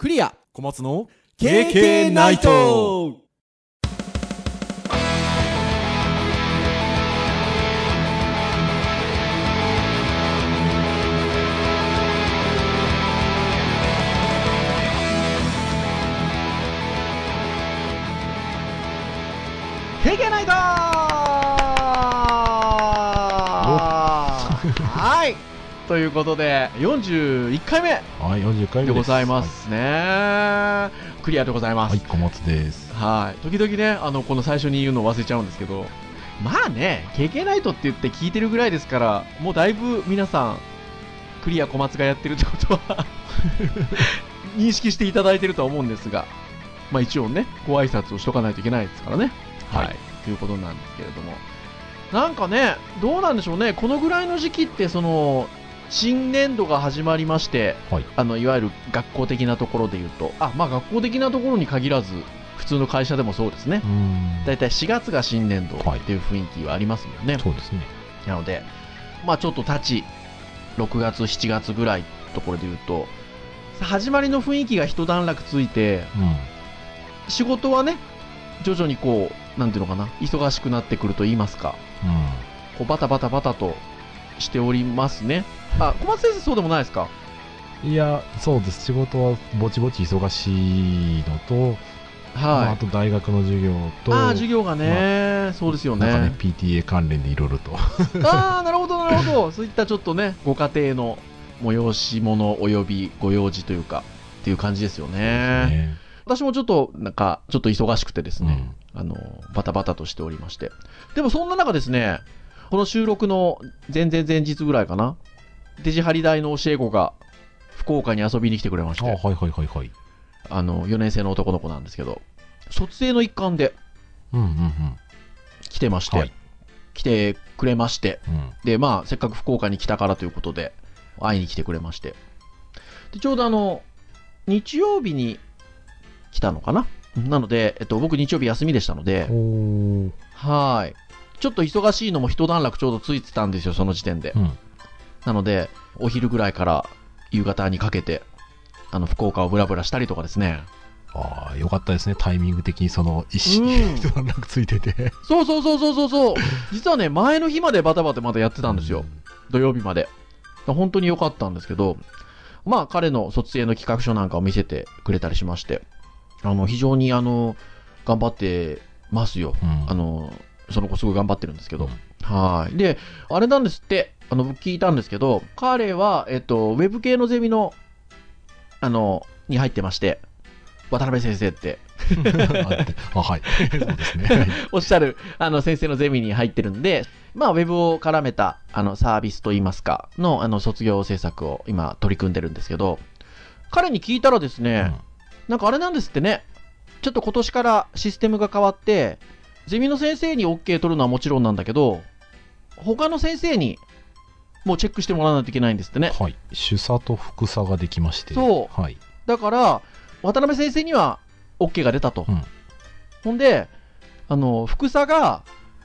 クリア。小松の KK ナイト。経験ナイトはいということで41回目はい、40回目でございますね、クリアでございます。はい、小松です。はい、時々ねあのこの最初に言うの忘れちゃうんですけどまあね KK ナイトって言って聞いてるぐらいですからもうだいぶ皆さんクリア小松がやってるってことは 認識していただいてるとは思うんですがまあ一応ねご挨拶をしとかないといけないですからね。はい。はい、ということなんですけれども。なんかねどうなんでしょうね。このぐらいの時期ってその新年度が始まりまして、はい。あのいわゆる学校的なところで言うと。あまあ学校的なところに限らず普通の会社でもそうですね。うーん。だいたい4月が新年度っていう雰囲気はありますもんね、そうですね。なのでまあちょっと立ち6月7月ぐらいのところで言うと始まりの雰囲気が一段落ついてうん。仕事はね徐々にこうなんていうのかな忙しくなってくると言いますかこうバタバタバタとしておりますねあ小松先生そうでもないですか？うん。いや、そうです。仕事はぼちぼち忙しいのと、まあ、はい。あと大学の授業と、ああ授業がね、そうですよね。なんかね、PTA 関連でいろいろと。ああなるほどなるほど。そういったちょっとねご家庭の催し物およびご用事というかっていう感じですよね。ね。私もちょっとなんかちょっと忙しくてですね、あのバタバタとしておりまして。でもそんな中ですねこの収録の前々前日ぐらいかなデジハリ大の教え子が福岡に遊びに来てくれましうん。あてはいはいはいはい。あの4年生の男の子なんですけど卒営の一環でうんうん来てまして、はい来てくれましてうん。うん。でまあせっかく福岡に来たからということで会いに来てくれましてでちょうどあの日曜日に来たのかな？なので、えっと、僕日曜日休みでしたのでおー。はいちょっと忙しいのも一段落ちょうどついてたんですよその時点でうん。なのでお昼ぐらいから夕方にかけてあの福岡をブラブラしたりとかですねああ、よかったですね。タイミング的にその、一うん心、一段落ついてて。そうそうそうそうそうそう実はね前の日までバタバタまだやってたんですよ、土曜日まで。本当に良かったんですけど、まあ彼の卒営の企画書なんかを見せてくれたりしまして、あの、非常にあの、頑張ってますよ。うん。あの、その子すごい頑張ってるんですけど。うんはい。で、あれなんですって、あの、僕聞いたんですけど、彼は、えっと、ウェブ系のゼミの、あの、に入ってまして、渡辺先生って あはい。そうですね。はいおっしゃるあの先生のゼミに入ってるんで、まあ、ウェブを絡めたあのサービスといいますかのあの卒業制作を今取り組んでるんですけど彼に聞いたらですね、なんかあれなんですってねちょっと今年からシステムが変わってゼミの先生に OK 取るのはもちろんなんだけど他の先生にもうチェックしてもらわないといけないんですってねはい。主査と副査ができまして。そうはい。だから渡辺先生には OK が出たと、うんほんであの副査が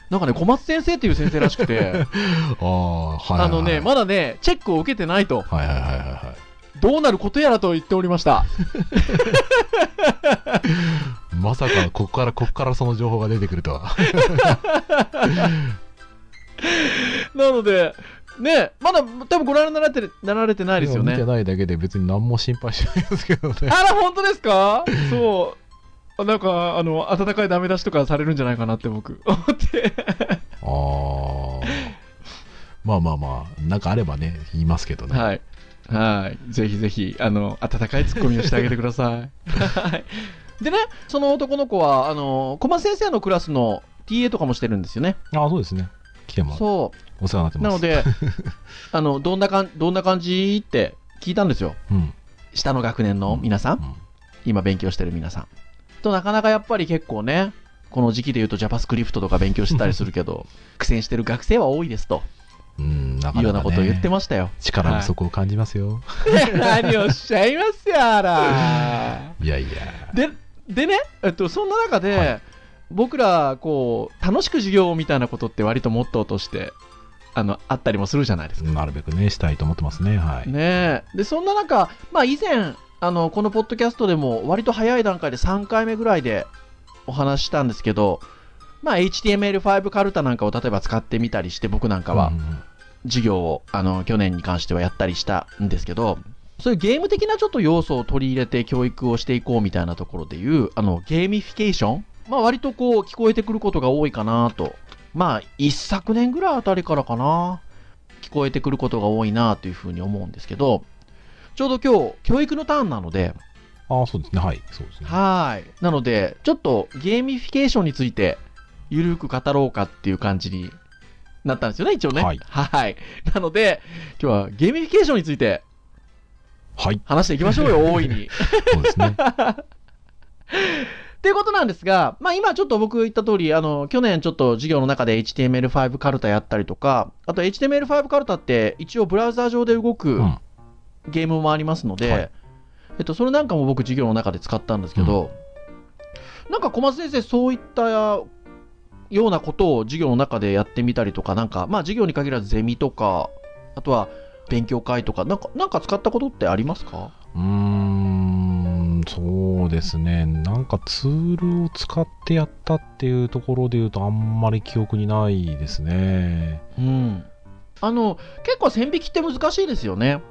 なんかね小松先生っていう先生らしくて ああ、はい。あのね、まだね、チェックを受けてないと、はいはいはいはいはい。どうなることやらと言っておりました。まさか、ここから、ここからその情報が出てくるとは。なので、ね、まだ多分ご覧になられてなられてないですよね見て。ないだけで別に何も心配しないですけどね。あら、本当ですか？そう。なんか、あの、温かいダメ出しとかされるんじゃないかなって僕、思って。ああ。まあまあまあ、なんかあればね、言いますけどね。はい。はい。ぜひぜひ、あの、温かいツッコミをしてあげてください。はい。でね、その男の子は、あの、小松先生のクラスの TA とかもしてるんですよね。ああ、そうですね。来てもらってそう。お世話になってます。なので、あの、どんなかん、どんな感じって聞いたんですよ。うん。下の学年の皆さん、うん今勉強してる皆さん。と、なかなかやっぱり結構ね、この時期で言うと JavaScript とか勉強してたりするけど、苦戦してる学生は多いですとうん、なかなか、ね、いうようなことを言ってましたよ。力不足を感じますよ。何をおっしゃいますよ、あら。い、やいや。で、でね、えっと、そんな中で、はい僕ら、こう、楽しく授業みたいなことって割とモットーとして、あの、あったりもするじゃないですか。なるべくね、したいと思ってますね。はい。ねえ。で、そんな中、まあ以前、あの、このポッドキャストでも割と早い段階で3回目ぐらいでお話ししたんですけど、まあ、HTML5 カルタなんかを例えば使ってみたりして、僕なんかはうん授業を、あの、去年に関してはやったりしたんですけど、そういうゲーム的なちょっと要素を取り入れて教育をしていこうみたいなところでいう、あの、ゲーミフィケーションまあ、割とこう、聞こえてくることが多いかなと。まあ、一昨年ぐらいあたりからかな。聞こえてくることが多いなというふうに思うんですけど、ちょうど今日、教育のターンなので、ああ、そうですね。はい。そうですね。はい。なので、ちょっとゲーミフィケーションについて、ゆるく語ろうかっていう感じになったんですよね、一応ね。はいはい。なので、今日はゲーミフィケーションについてはい。話していきましょうよ、大いに。そうですね。っていうことなんですが、まあ今ちょっと僕言った通り、あの、去年ちょっと授業の中で HTML5 カルタやったりとか、あと HTML5 カルタって一応ブラウザー上で動くうん。ゲームもありますので、はい。えっと、それなんかも僕授業の中で使ったんですけど、なんか小松先生そういったようなことを授業の中でやってみたりとか、なんか、まあ授業に限らずゼミとか、あとは勉強会とか、なんか、なんか使ったことってありますか？うーん、そうですね。なんかツールを使ってやったっていうところで言うと、あんまり記憶にないですね。うん。あの、結構線引きって難しいですよね。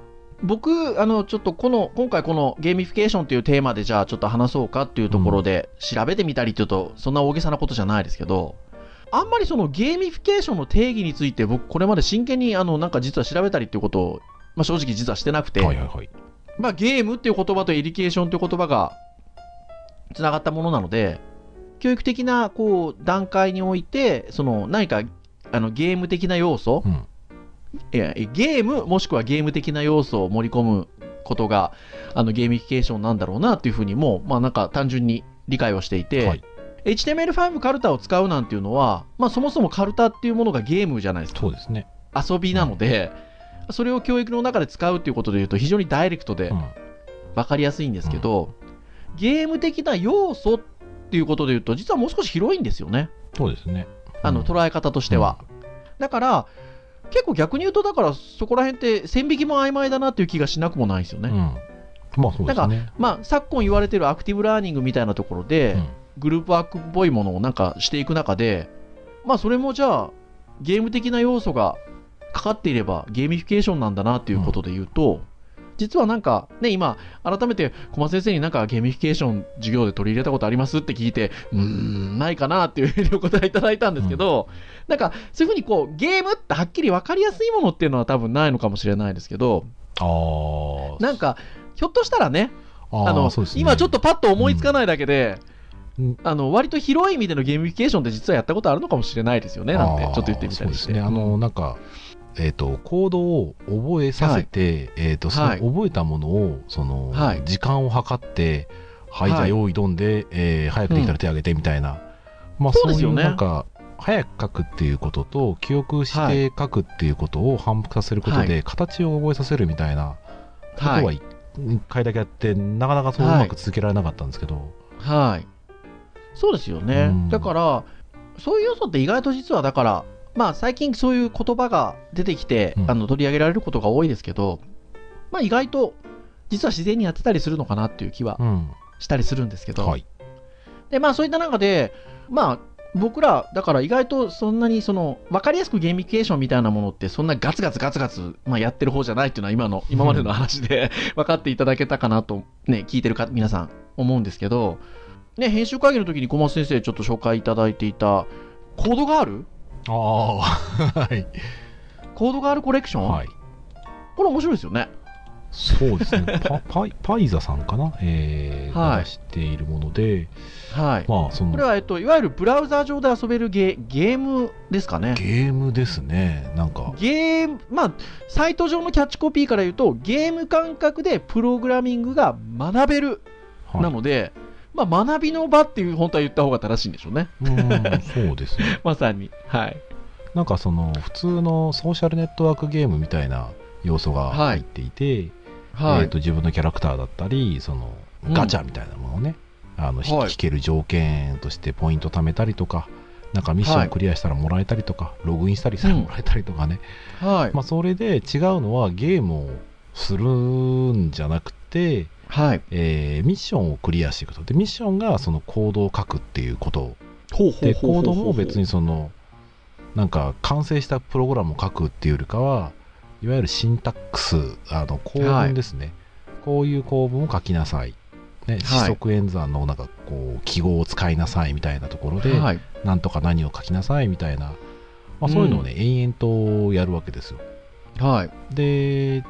僕、あの、ちょっとこの、今回このゲーミフィケーションというテーマでじゃあちょっと話そうかっていうところで調べてみたりっていうと、そんな大げさなことじゃないですけど、あんまりそのゲーミフィケーションの定義について僕これまで真剣にあの、なんか実は調べたりっていうことを、まあ正直実はしてなくて、はいはいはい。まあゲームっていう言葉と education という言葉がつながったものなので、教育的なこう段階において、その何かあのゲーム的な要素、うん。いやゲームもしくはゲーム的な要素を盛り込むことがあのゲーミフィケーションなんだろうなっていうふうにも、まあ、なんか単純に理解をしていて、はい HTML5 カルタを使うなんていうのは、まあ、そもそもカルタっていうものがゲームじゃないですかそうですね。遊びなので、それを教育の中で使うっていうことでいうと非常にダイレクトでうん。分かりやすいんですけど、ゲーム的な要素っていうことでいうと実はもう少し広いんですよねそうですね。あのうん捉え方としては、だから結構逆に言うとだからそこら辺って線引きも曖昧だなっていう気がしなくもないですよね、うん。まあそうですね。まあ昨今言われてるアクティブラーニングみたいなところで、うんグループワークっぽいものをなんかしていく中でまあそれもじゃあゲーム的な要素がかかっていればゲーミフィケーションなんだなっていうことで言うと、実はなんかね今改めて小松先生になんかゲーミフィケーション授業で取り入れたことありますって聞いてうーんないかなっていうふうにお答えいただいたんですけど、なんかそういうふうにこうゲームってはっきり分かりやすいものっていうのは多分ないのかもしれないですけどああ。なんかひょっとしたらねああのね今ちょっとパッと思いつかないだけで、うんあの割と広い意味でのゲーミフィケーションって実はやったことあるのかもしれないですよねなんてちょっと言ってみたりして。ね。あの、なんか、えっ、と、コードを覚えさせて、えっ、と、そのはい。覚えたものを、その、はい。時間を計って、はい、はいじゃあ用意どんで、えー早くできたら手挙げてみたいな。まあ、そういうなんか、早く書くっていうことと、記憶して書くっていうことを反復させることで、は形を覚えさせるみたいなことははい一回だけやって、なかなかそううまく続けられなかったんですけど、はい。そうですよね。うん。だから、そういう要素って意外と実はだから、まあ最近そういう言葉が出てきて、うんあの取り上げられることが多いですけど、まあ意外と実は自然にやってたりするのかなっていう気はうん。したりするんですけど、はい。でまあそういった中で、まあ僕ら、だから意外とそんなにその分かりやすくゲーミフィケーションみたいなものってそんなガツガツガツガツ、まあ、やってる方じゃないっていうのは今の今までの話で 分かっていただけたかなと、ね、聞いてるか皆さん思うんですけど、ね、編集会議の時に小松先生ちょっと紹介いただいていたコードガールああ、はい。コードガールコレクション、はい。これ面白いですよね。そうですね。パパイパイザさんかな、えーはいしているもので、はい。まあ、そのこれは、えっと、いわゆるブラウザー上で遊べるゲゲームですかね。ゲームですね。なんか、ゲーム、まあ、サイト上のキャッチコピーから言うと、ゲーム感覚でプログラミングが学べる、はいなので、まあ、学びの場っていう、本当は言った方が正しいんでしょうね。うん、そうですね。まさに。はい。なんかその、普通のソーシャルネットワークゲームみたいな要素が入っていて、はい。えー、と自分のキャラクターだったり、そのうんガチャみたいなものをね、あの引はい引ける条件としてポイント貯めたりとか、なんかミッションクリアしたらもらえたりとか、ログインしたりしたらもらえたりとかね、はい。まあ、それで違うのはゲームをするんじゃなくて、はい。えーミッションをクリアしていくと。で、ミッションがそのコードを書くっていうこと。で、コードも別にその、なんか完成したプログラムを書くっていうよりかは、いわゆるシンタックス、あの構文ですね。こういう構文を書きなさい。ね、四則演算のなんかこう記号を使いなさいみたいなところで、はい。なんとか何を書きなさいみたいな、まあ、そういうのをね、延々とやるわけですよ。はい。で、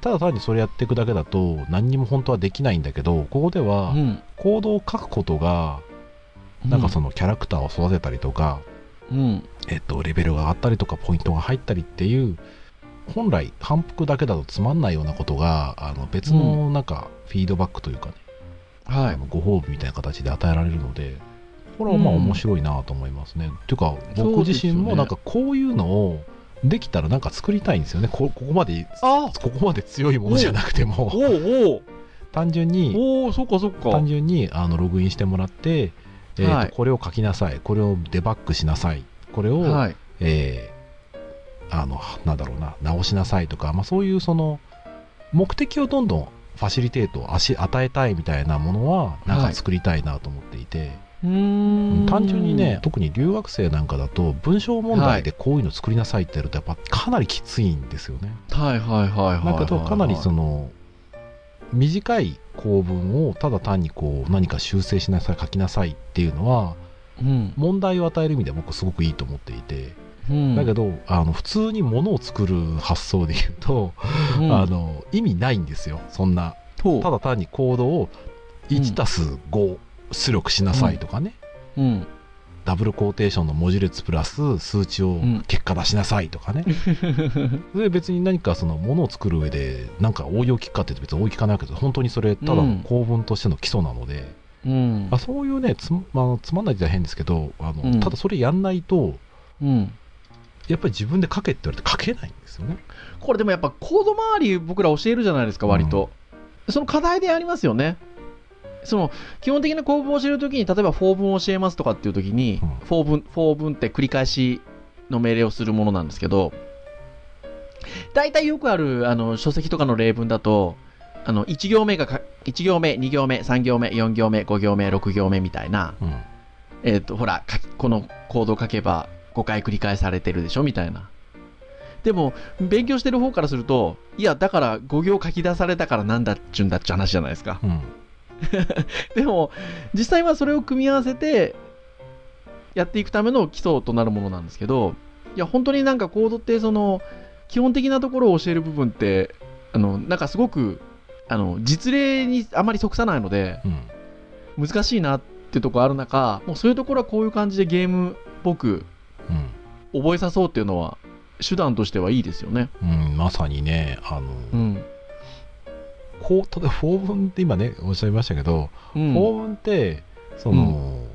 ただ単にそれやっていくだけだと何にも本当はできないんだけど、ここではうん。コードを書くことが、なんかそのキャラクターを育てたりとか、うん。えっと、レベルが上がったりとか、ポイントが入ったりっていう、本来反復だけだとつまんないようなことが、あの別のなんかフィードバックというかね、はい。あのご褒美みたいな形で与えられるので、これはまあうん面白いなと思いますね。っていうか、僕自身もなんかこういうのをできたらなんか作りたいんですよね。こここまで、あ。ここまで強いものじゃなくても、単純に、おおそっかそっか。単純にあのログインしてもらって、えーとはい。これを書きなさい、これをデバッグしなさい、これを、はい。えーあの、なんだろうな、直しなさいとか、まあ、そういうその、目的をどんどんファシリテートを足与えたいみたいなものは、なんか作りたいなと思っていて、うーん単純にね、特に留学生なんかだと、文章問題でこういうの作りなさいってやると、やっぱかなりきついんですよね。はいはいはいはいはい。だけど、かなりその、短い構文をただ単にこう何か修正しなさい書きなさいっていうのはうん。問題を与える意味では僕すごくいいと思っていて、うん。だけどあの普通に物を作る発想で言うと、うん、あの意味ないんですよそんなただ単にコードを1たす5出力しなさいとかね、うん。ダブルコーテーションの文字列プラス数値をん結果出しなさいとかね、そ れで別に何かそのものを作る上でなんか応用効くかって別に応用効かないわけど本当にそれただの構文としての基礎なので、うんあ。そういうねつ,、まあ、つまんないって変ですけどあの、うんただそれやんないとうん。やっぱり自分で書けって言われて書けないんですよね。これでもやっぱコード周り僕ら教えるじゃないですか、割と。その課題でありますよね。その基本的な構文を教えるときに、例えばフォー文を教えますとかっていうときに、うんフォー文、文って繰り返しの命令をするものなんですけど、大体よくあるあの書籍とかの例文だと、あの1行目がか1行目、2行目、3行目、4行目、5行目、6行目みたいな、うんえっ、と、ほら、このコードを書けば5回繰り返されてるでしょみたいな。でも、勉強してる方からすると、いや、だから5行書き出されたからなんだっちゅうんだっちゅう話じゃないですか。うん でも、実際はそれを組み合わせて、やっていくための基礎となるものなんですけど、いや、本当になんかコードって、その、基本的なところを教える部分って、あの、なんかすごく、あの、実例にあまり即さないので、うん難しいなってところある中、もうそういうところはこういう感じでゲームっぽくうん覚えさそうっていうのは、手段としてはいいですよね。うん、まさにね、あの、うん。こう、例えば、法文って今ね、おっしゃいましたけど、うん。法文って、その、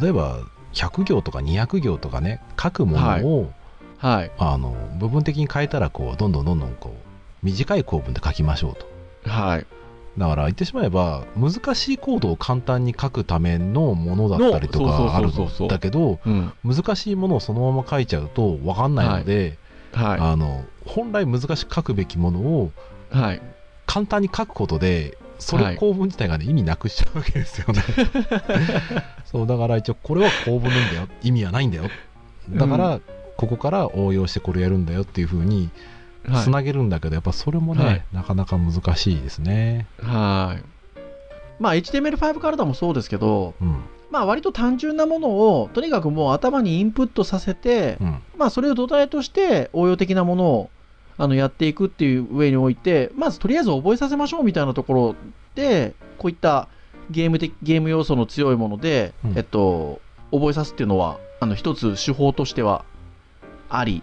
例えば、100行とか200行とかね、書くものを、はい。あの、部分的に変えたら、こう、どんどんどんどん、こう、短い構文で書きましょうと。はい。だから言ってしまえば難しいコードを簡単に書くためのものだったりとかあるんだけどうん。難しいものをそのまま書いちゃうと分かんないので、はあの本来難しく書くべきものをい。はい。簡単に書くことでそはい。れ構文自体がね意味なくしちゃうわけですよね。そうだから一応これは構文なんだよ意味はないんだよ。だから、ここから応用してこれやるんだよっていうふうにはい。つなげるんだけど、やっぱそれもね、はい。なかなか難しいですね。はい。まあ、HTML5 カルタもそうですけど、うん。まあ、割と単純なものを、とにかくもう頭にインプットさせて、うん。まあ、それを土台として応用的なものをあのやっていくっていう上において、まずとりあえず覚えさせましょうみたいなところで、こういったゲーム的ゲーム要素の強いもので、うん。えっと、覚えさすっていうのは、あの一つ手法としてはあり。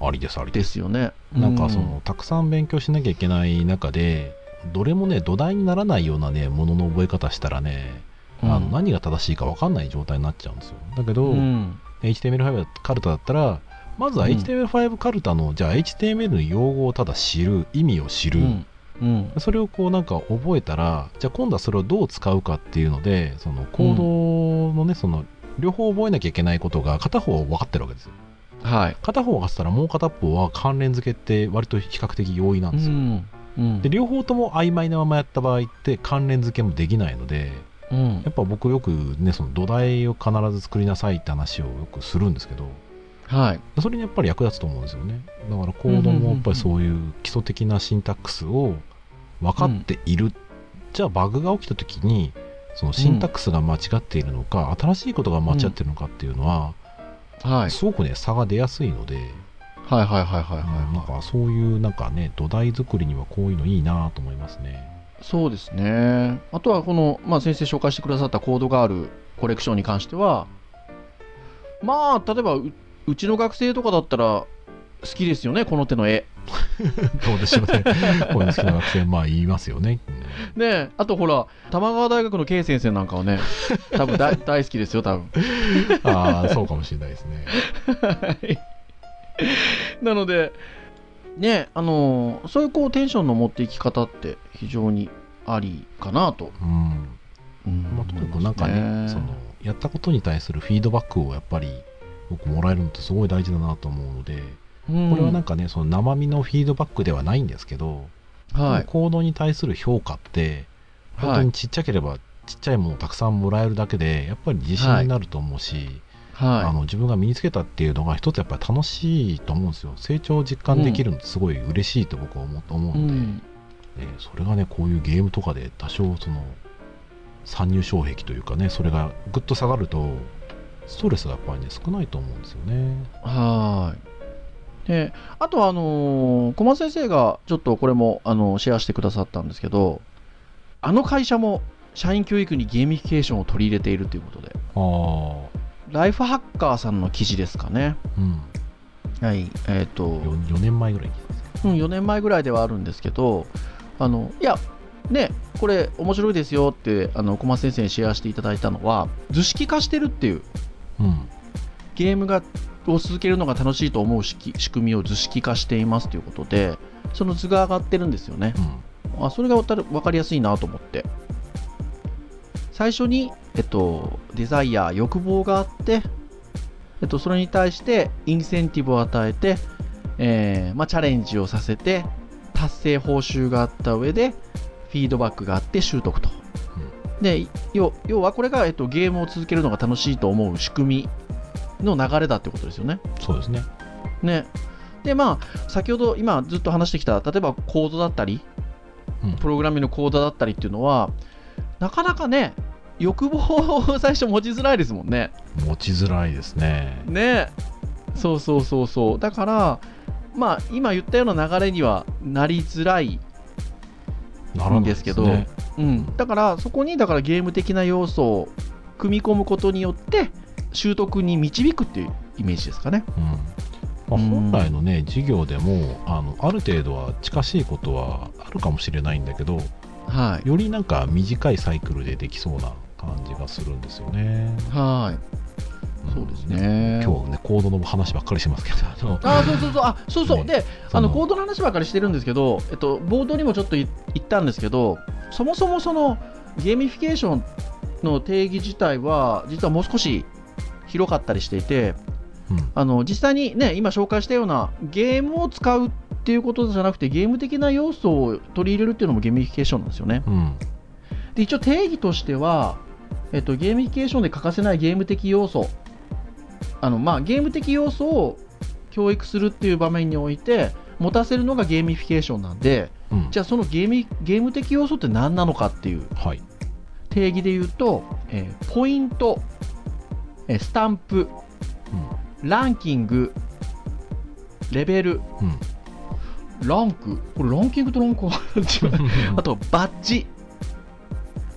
ありですありでですすよね。なんかその、たくさん勉強しなきゃいけない中でどれもね土台にならないようなねものの覚え方したらね、うん。あの何が正しいか分かんない状態になっちゃうんですよ。だけど、うん、HTML5 カルタだったらまずはうん。HTML5 カルタの、じゃあ HTML の用語をただ知る意味を知る、うん、うん、それをこうなんか覚えたらじゃあ今度はそれをどう使うかっていうのでそのコードのね、その両方覚えなきゃいけないことが片方分かってるわけですよ。はい。片方が分かってたらもう片方は関連付けって割と比較的容易なんですよ、うん、うん。で両方とも曖昧なままやった場合って関連付けもできないのでうん。やっぱ僕よくねその土台を必ず作りなさいって話をよくするんですけどはい。それにやっぱり役立つと思うんですよね。だからコードもやっぱりそういう基礎的なシンタックスを分かっている、じゃあバグが起きた時にそのシンタックスが間違っているのか、新しいことが間違っているのかっていうのは、はい。すごくね差が出やすいので、はいはいはいはいうんなんはかそういうなんかね土台作りにはこういうのいいなと思いますね。いそうですね。あとはこの、まあ、先生紹介してくださったコードがあるコレクションに関してはまあ例えばううちの学生とかだったら好きですよねこの手の絵。どうでしょうね。こういうの好きな学生まあ言いますよね。ねえあとほら玉川大学の K 先生なんかはね多分大 大好きですよ多分。ああそうかもしれないですね。なのでねあのそういうこうテンションの持っていき方って非常にありかなと、うん。うん。まあ、とにかくなんかね。そのやったことに対するフィードバックをやっぱり僕もらえるのってすごい大事だなと思うのでうん。これはなんかねその生身のフィードバックではないんですけど、はい。行動に対する評価って本当にちっちゃければちっちゃいものをたくさんもらえるだけでやっぱり自信になると思うし、あはの自分が身につけたっていうのが一つやっぱり楽しいと思うんですよ。成長を実感できるのってすごい嬉しいと僕は思思うい、うので、ん、えーそれがねこういうゲームとかで多少その参入障壁というかねそれがぐっと下がるとストレスがやっぱりね少ないと思うんですよね。はい。であとはあのー小松先生がちょっとこれもあのシェアしてくださったんですけどあの会社も社員教育にゲーミフィケーションを取り入れているということで。あライフハッカーさんの記事ですかね。あ、うん、はいえっ、と。4, 4年前ぐらいうん、4年前ぐらいではあるんですけど、あのいや、ね、これ、面白いですよって、あの小松先生にシェアしていただいたのは、図式化してるっていう、うんゲームがを続けるのが楽しいと思う仕組みを図式化していますということで、その図が上がってるんですよね。うんあそれが分かりやすいなと思って。最初に、えっと、デザイア、欲望があって、えっと、それに対してインセンティブを与えて、えーまあ、チャレンジをさせて、達成報酬があった上で、フィードバックがあって習得と。で要要はこれが、えっと、ゲームを続けるのが楽しいと思う仕組みの流れだってことですよね。そうですね。ね。で、まあ、先ほど今ずっと話してきた、例えばコードだったり、うんプログラミングのコードだったりっていうのは、なかなかね、欲望を 最初持ちづらいですもんね。持ちづらいですね。ね。そうそうそうそう。だから、まあ、今言ったような流れにはなりづらいんですけど、ねうん、だからそこにだからゲーム的な要素を組み込むことによって習得に導くっていうイメージですかね。うんまあ、うん本来のね、授業でもあのある程度は近しいことはあるかもしれないんだけどはい。よりなんか短いサイクルでできそうな感じがするんですよね。はい。んそうですね。今日ねコードの話ばっかりしてますけど。あそうそうそう、あそうそう、ね。で、あのコードの話ばっかりしてるんですけど、えっと、ボードにもちょっとい言ったんですけど、そもそもそのゲーミフィケーションの定義自体は、実はもう少し広かったりしていて、うん。あの実際にね、今紹介したようなゲームを使うっていうことじゃなくて、ゲーム的な要素を取り入れるっていうのもゲーミフィケーションなんですよね。うん。で一応定義としては、えっと、ゲーミフィケーションで欠かせないゲーム的要素あの、まあ、ゲーム的要素を教育するっていう場面において持たせるのがゲーミフィケーションなんでうん。じゃあそのゲーミゲーム的要素って何なのかっていうはい。定義で言うと、えーポイント、えースタンプランキングレベルうん。うんランクこれランキングとランクは違うあとバッジ。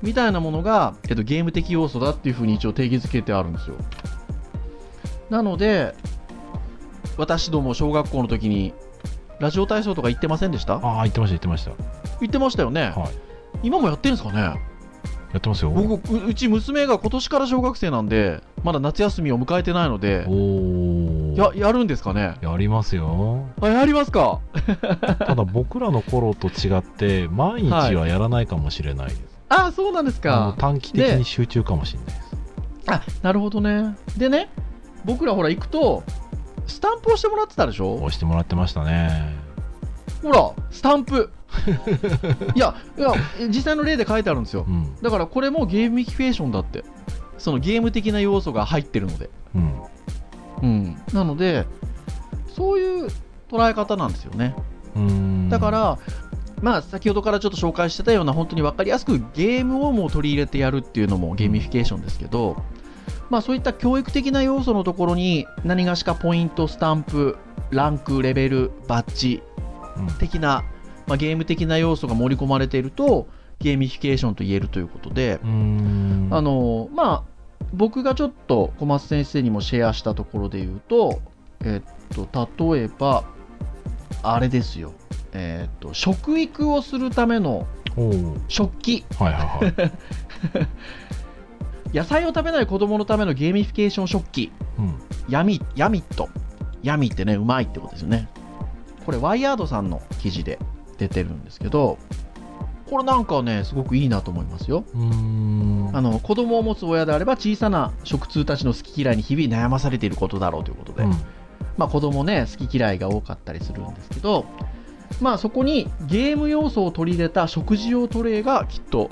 みたいなものが、えっと、ゲーム的要素だっていうふうに一応定義づけてあるんですよ。なので、私ども小学校の時にラジオ体操とか行ってませんでした？ああ言ってました言ってました。行ってましたよね？はい。今もやってるんですかね？やってますよ。僕ううち娘が今年から小学生なんで、まだ夏休みを迎えてないのでお、おややるんですかね？やりますよ。あやりますか？ただ僕らの頃と違って毎日はやらないかもしれないです、あそうなんですか。短期的に集中かもしれないです。あなるほどね。でね、僕らほら行くと、スタンプをしてもらってたでしょ？押してもらってましたね。ほら、スタンプ。いやいや実際の例で書いてあるんですよ。うん。だからこれもゲーミフィケーションだって。そのゲーム的な要素が入ってるので。うん。うん。なのでそういう捉え方なんですよね。うん。だから、まあ、先ほどからちょっと紹介してたような、本当に分かりやすくゲームをもう取り入れてやるっていうのもゲーミフィケーションですけど、まあ、そういった教育的な要素のところに、何がしかポイント、スタンプ、ランク、レベル、バッジうん。的な、まあ、ゲーム的な要素が盛り込まれていると、ゲーミフィケーションと言えるということで、うん。あのまあ、僕がちょっと小松先生にもシェアしたところで言うと、えっと、例えば、あれですよ、えっと、食育をするための食器、はいはいはい 野菜を食べない子供のためのゲーミフィケーション食器、うんヤミヤミット。ヤミってね、うまいってことですよね。これ、ワイヤードさんの記事で出てるんですけど、これなんかね、すごくいいなと思いますよ。あの子供を持つ親であれば小さな食通たちの好き嫌いに日々悩まされていることだろうということで、うんまあ、子供ね好き嫌いが多かったりするんですけど、まあ、そこにゲーム要素を取り入れた食事用トレイがきっと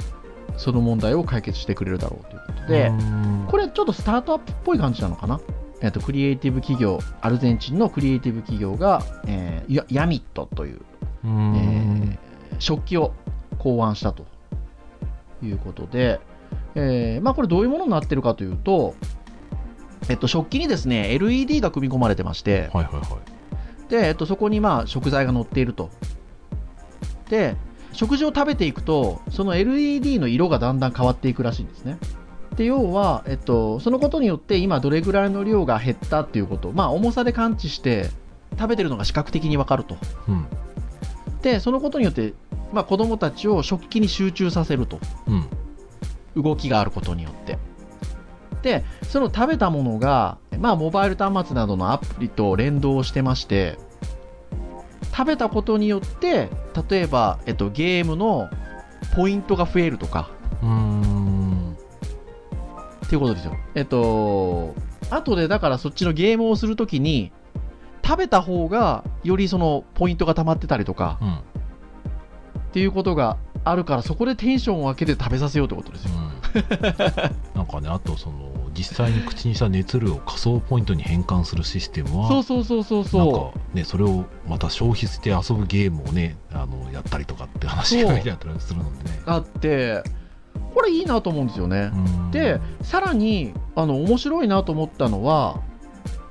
その問題を解決してくれるだろうということで、うん。これちょっとスタートアップっぽい感じなのかな、えっとクリエイティブ企業アルゼンチンのクリエイティブ企業が、えーヤヤミットという、うん。えー食器を考案したということで、えーまあ、これどういうものになってるかというと、えっと、食器にですね LED が組み込まれてまして、はいはいはい。で、えっと、そこにまあ食材が乗っていると。で、食事を食べていくと、その LED の色がだんだん変わっていくらしいんですね。で、要は、えっと、そのことによって今どれぐらいの量が減ったっていうこと、まあ重さで感知して、食べてるのが視覚的にわかると。うんで、そのことによって、まあ子供たちを食器に集中させると。うん動きがあることによって。で、その食べたものが、まあ、モバイル端末などのアプリと連動してまして、食べたことによって、例えば、えっと、ゲームのポイントが増えるとか、うんっていうことですよ。えっと、後でだからそっちのゲームをするときに、食べた方がよりそのポイントが溜まってたりとかうんっていうことがあるからそこでテンションを上げて食べさせようってことですよ。うんなんかねあとその実際に口にした熱量を仮想ポイントに変換するシステムはそうそうそうそうなんそかねそれをまた消費して遊ぶゲームをねあのやったりとかって話がたりするのでねう。あって、これいいなと思うんですよね。うんで、さらにあの面白いなと思ったのは、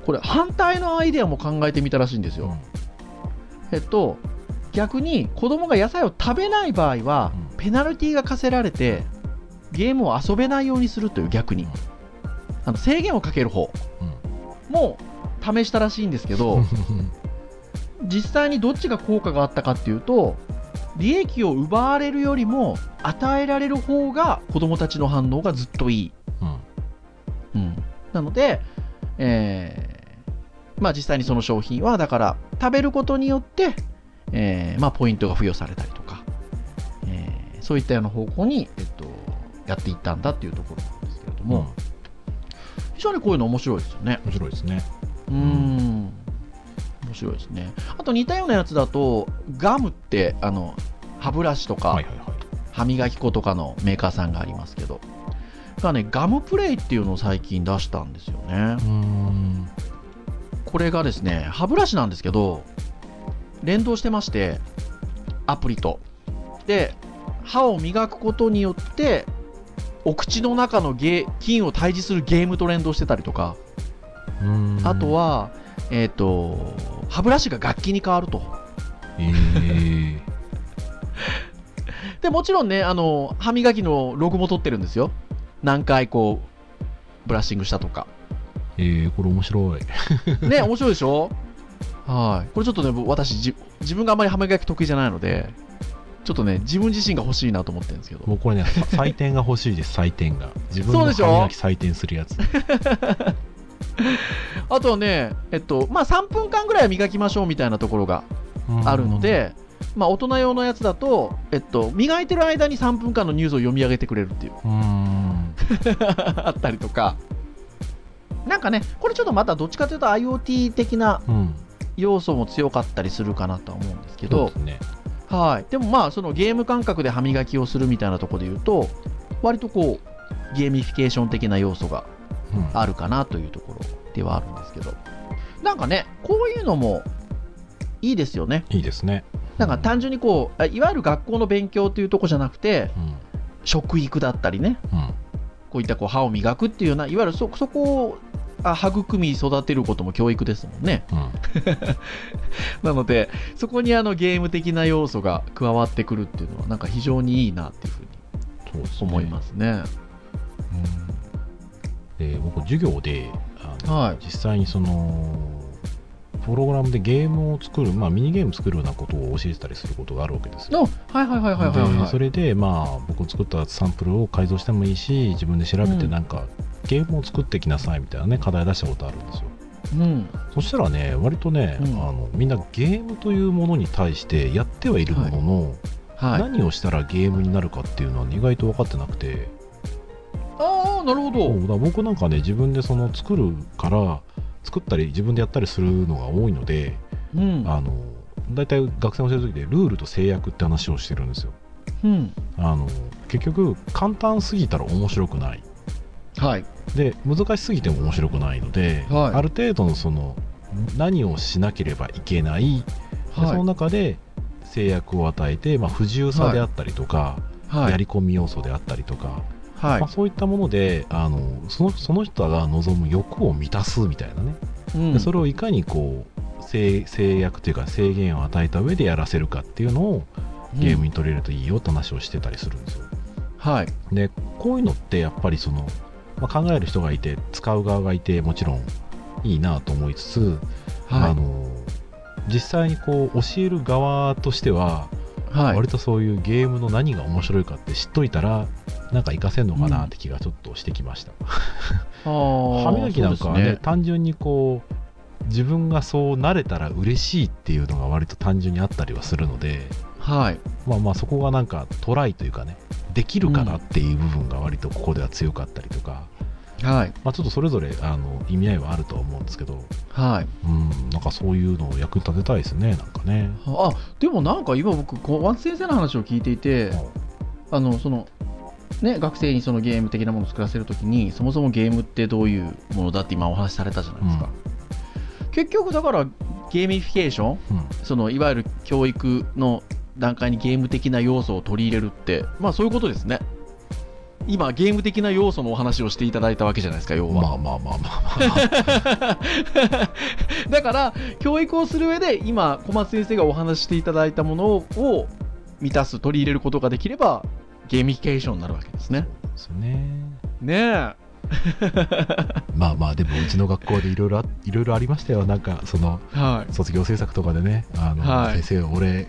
これ反対のアイデアも考えてみたらしいんですよ。えっと、逆に子供が野菜を食べない場合は、うんペナルティが課せられて、ゲームを遊べないようにするという逆に、あの制限をかける方も試したらしいんですけど、実際にどっちが効果があったかっていうと、利益を奪われるよりも与えられる方が子供たちの反応がずっといい。うん。うん、なので、えーまあ、実際にその商品はだから食べることによって、えーまあ、ポイントが付与されたりとか、えーそういったような方向に、えっと、やっていったんだっていうところなんですけれども、うん非常にこういうの面白いですよね。面白いですね。うーん。面白いですね。あと似たようなやつだとガムってあの歯ブラシとか、歯磨き粉とかのメーカーさんがありますけど。がねガムプレイっていうのを最近出したんですよね。これがですね歯ブラシなんですけど連動してましてアプリと。で歯を磨くことによってお口の中のゲ菌を退治するゲームと連動してたりとか。あとはえっ、と歯ブラシが楽器に変わると。えー。でもちろんねあの歯磨きのログも取ってるんですよ。何回こうブラッシングしたとか。えーこれ面白い。ね、面白いでしょ？はい。これちょっとね、私、じ自分があまり歯磨き得意じゃないので、ちょっとね、自分自身が欲しいなと思ってるんですけど。もうこれね 採点が欲しいです採点が。自分の歯磨き採点するやつ。あとはね、えっと、まあ、3分間ぐらいは磨きましょうみたいなところがあるので、まあ、大人用のやつだと、えっと、磨いてる間に3分間のニュースを読み上げてくれるっていう、う あったりとか。なんかね、これちょっとまたどっちかというと IoT 的なうん。要素も強かったりするかなとは思うんですけそうどです、ねはい、でもまあそのゲーム感覚で歯磨きをするみたいなところで言うと割とこうゲーミフィケーション的な要素がうん。あるかなというところではあるんですけど。なんかねこういうのもいいですよね。いいですね。なんか単純にこうあいわゆる学校の勉強というところじゃなくてうん。食育だったりね。うん。こういったこう歯を磨くっていうようないわゆるそそこをあ育み育てることも教育ですもんね。うん。なのでそこにあのゲーム的な要素が加わってくるっていうのはなんか非常にいいなっていうふうに思いますね。で僕授業であの、はい。実際にそのプログラムでゲームを作る、まあ、ミニゲーム作るようなことを教えてたりすることがあるわけですよ。あはいはいはいはいはいはい。でそれで、まあ、僕作ったサンプルを改造してもいいし自分で調べてうん。なんか、ゲームを作ってきなさいみたいなね課題出したことあるんですよ。うん。そしたらね割とね、うん。あのみんなゲームというものに対してやってはいるものの、はい。何をしたらゲームになるかっていうのは意外と分かってなくて。ああなるほど。だ僕なんかね自分でその作るから作ったり自分でやったりするのが多いので、うん。あの大体学生の教える時でルールと制約って話をしてるんですよ。うん。あの結局簡単すぎたら面白くないはい。で難しすぎても面白くないので、はい。ある程度のその何をしなければいけない、でそのは中で制約を与えて、まあ、不自由さであったりとか、い。はい。やり込み要素であったりとか、はい。まあ、そういったものであのそのその人が望む欲を満たすみたいなね、うん。でそれをいかにこう制制約というか制限を与えた上でやらせるかっていうのをゲームに取り入れるといいよって話をしてたりするんですよ。はい。でこういうのってやっぱりその、まあ、考える人がいて使う側がいてもちろんいいなと思いつつ、はい。あの実際にこう教える側としては、はい。割とそういうゲームの何が面白いかって知っといたらなんか活かせんのかなって気がちょっとしてきました。歯 歯磨きなんかはね。単純にこう自分がそうなれたら嬉しいっていうのが割と単純にあったりはするのではい。まあまあそこがなんかトライというかねできるかなっていう部分が割とここでは強かったりとか、はい。まあ、ちょっとそれぞれあの意味合いはあるとは思うんですけど、はい。うん、なんかそういうのを役に立てたいですねなんかね。あでもなんか今僕小松先生の話を聞いていてあのそのね学生にそのゲーム的なものを作らせるときにそもそもゲームってどういうものだって今お話しされたじゃないですか、結局だからゲーミフィケーションうん。そのいわゆる教育の段階にゲーム的な要素を取り入れるってまあそういうことですね。今ゲーム的な要素のお話をしていただいたわけじゃないですか要は、まあまあまあまあ。ま あだから教育をする上で今小松先生がお話ししていただいたものを満たす取り入れることができればゲーミフィケーションになるわけですね。ですね。ねえ。まあまあでもうちの学校でいろいろあいろいろありましたよ。なんかそのはい。卒業制作とかでねあの、はい。先生俺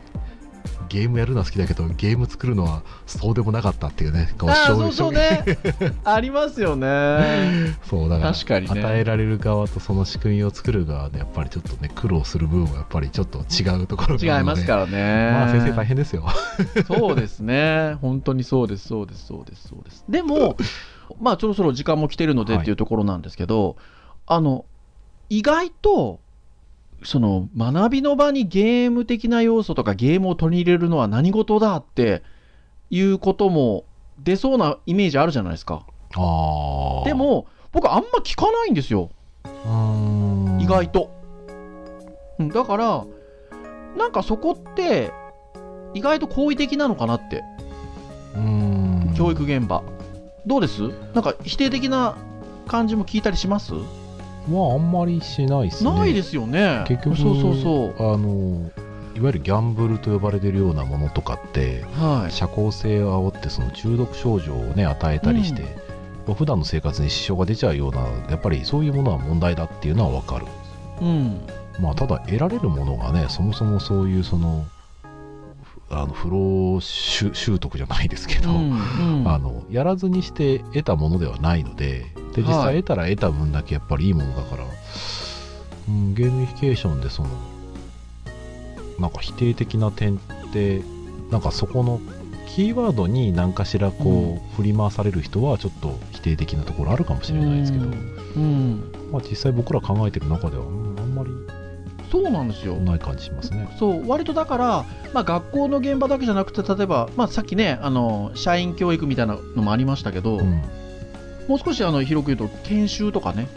ゲームやるのは好きだけどゲーム作るのはそうでもなかったっていうね。こうあそうそうね。ありますよね。そうだから確かにね。与えられる側とその仕組みを作る側でやっぱりちょっとね苦労する部分はやっぱりちょっと違うところ違があるので。いますからね。まあ先生大変ですよ。そうですね。本当にそうです、そうです、そうです、そうです。でも、まあ、そろそろ時間も来てるのではい。っていうところなんですけど、あの、意外と、その、学びの場にゲーム的な要素とかゲームを取り入れるのは何事だっていうことも出そうなイメージあるじゃないですか。ああでも、僕あんま聞かないんですよ。意外と。うんだから、なんかそこって、意外と好意的なのかなって。うん教育現場どうです？なんか否定的な感じも聞いたりします、まああんまりしないですね。ないですよね。結局そうそうそうあのいわゆるギャンブルと呼ばれてるようなものとかってはい。社交性を煽ってその中毒症状をね与えたりして、まあ普段の生活に支障が出ちゃうようなやっぱりそういうものは問題だっていうのは分かる。うん。まあただ得られるものがねそもそもそういうそのふあの不労習習得じゃないですけど、うんうん。あのやらずにして得たものではないのでではい。実際得たら得た分だけやっぱりいいものだから、うん、ゲーミフィケーションでそのなんか否定的な点ってなんかそこのキーワードに何かしらこう、振り回される人はちょっと否定的なところあるかもしれないですけど、うん。まあ、実際僕ら考えてる中では、うんあんまりそうなんですよ。な感じしますね。そう割とだから、まあ、学校の現場だけじゃなくて例えば、まあ、さっきねあの社員教育みたいなのもありましたけど、うんもう少しあの広く言うと研修とかね。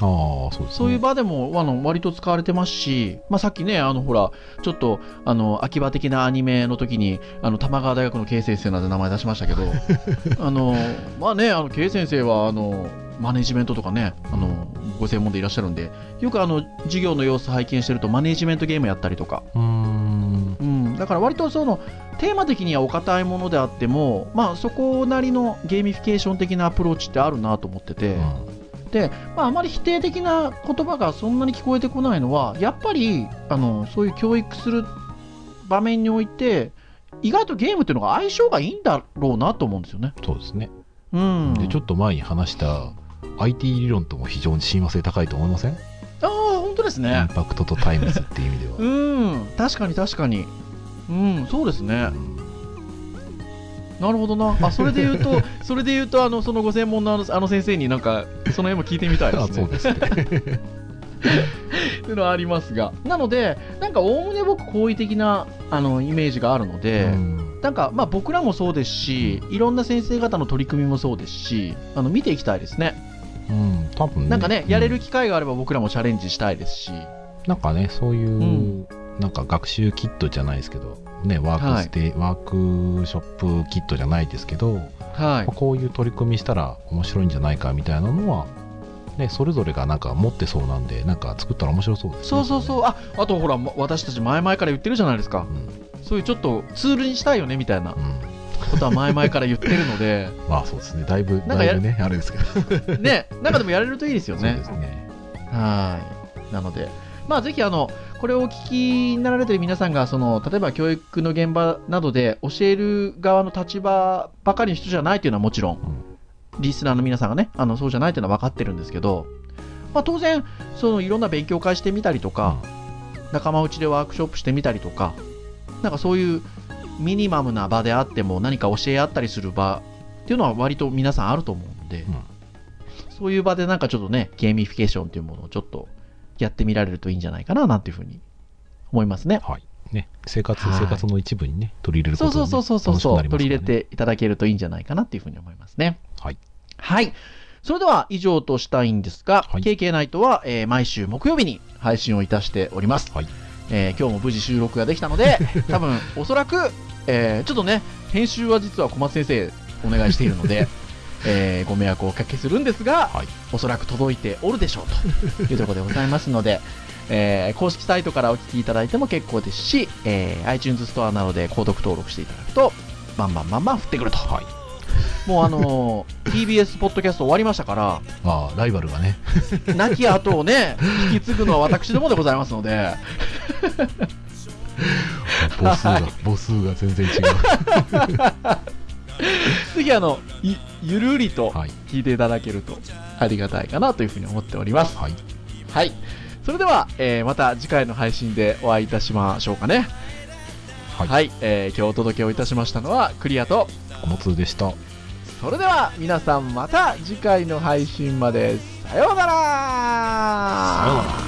ああそうですね。そういう場でもあの割と使われてますし、まあ、さっきねあのほらちょっとあの秋葉的なアニメの時にあの玉川大学の K 先生なんて名前出しましたけど あのまあねあの K 先生はあのマネジメントとかねあのご専門でいらっしゃるんでよくあの授業の様子拝見してるとマネジメントゲームやったりとかうん、だから割とそのテーマ的にはお堅いものであっても、まあ、そこなりのゲーミフィケーション的なアプローチってあるなと思ってて、で、まあ、あまり否定的な言葉がそんなに聞こえてこないのはやっぱりあのそういう教育する場面において意外とゲームっていうのが相性がいいんだろうなと思うんですよね。そうですね。うん、でちょっと前に話した IT 理論とも非常に親和性高いと思いません、ああ本当ですね。インパクトと Times っていう意味では、うん。確かに確かに。うん、そうですね。うんなるほどな。あ、それで言うと、それで言うと、あの、そのご専門のあのあの先生になんか、その辺も聞いてみたいですね。そうですね っていうのはありますが。なので、なんか、おおむね僕、好意的な、あの、イメージがあるので、うんなんか、まあ、僕らもそうですし、いろんな先生方の取り組みもそうですし、あの、見ていきたいですね。うん多分ねなんかね、やれるうん機会があれば僕らもチャレンジしたいですし。なんかねそういう、んなんか学習キットじゃないですけどねワークステ、ワークショップキットじゃないですけど、はい。こういう取り組みしたら面白いんじゃないかみたいなのは、ね、それぞれがなんか持ってそうなんでなんか作ったら面白そうですねそうそうそう。あ、あとほら、ま私たち前々から言ってるじゃないですか。うん、そういうちょっとツールにしたいよね、みたいなうん、ことは前々から言ってるので、まあそうですねだいぶなんかやだねあれですけどね、なんかでもやれるといいですよ そうねで。すねはい。なので、まあぜひあの、これをお聞きになられてる皆さんが、その、例えば教育の現場などで教える側の立場ばかりの人じゃないというのはもちろん、リスナーの皆さんがね、あの、そうじゃないというのは分かってるんですけど、まあ当然、そのいろんな勉強会してみたりとか、仲間内でワークショップしてみたりとか、なんかそういうミニマムな場であっても何か教え合ったりする場っていうのは割と皆さんあると思うんで、うん。そういう場でなんかちょっとね、ゲーミフィケーションというものをちょっとやってみられるといいんじゃないかななんていうふうに思いますね。はいね生活はい生活の一部にね取り入れることで、ね、そうそうそうそうそう、楽しくなります取り入れていただけるといいんじゃないかなっていうふうに思いますね。はいはい。それでは以上としたいんですが、はい KK ナイトは、えー毎週木曜日に配信をいたしております。はいえー今日も無事収録ができたので、多分おそらく、えーちょっとね、編集は実は小松先生お願いしているので、えーご迷惑をおかけするんですが、はい。おそらく届いておるでしょうと いうところでございますので、えー公式サイトからお聞きいただいても結構ですし、えー iTunes ストアなどで購読登録していただくと、バンバンバンバン降ってくると。はい。もうあのー TBS ポッドキャスト終わりましたから、ああライバルがね。亡き後をね、引き継ぐのは私どもでございますので、母数が母数が全然違う ぜひあの、いゆるりとはい聞いていただけるとありがたいかなというふうに思っております。はいはい。それでは、えーまた次回の配信でお会いいたしましょうかね。はい、はい。えー今日お届けをいたしましたのはクリアと、小松でしたそれでは皆さんまた次回の配信まで。さようならさようなら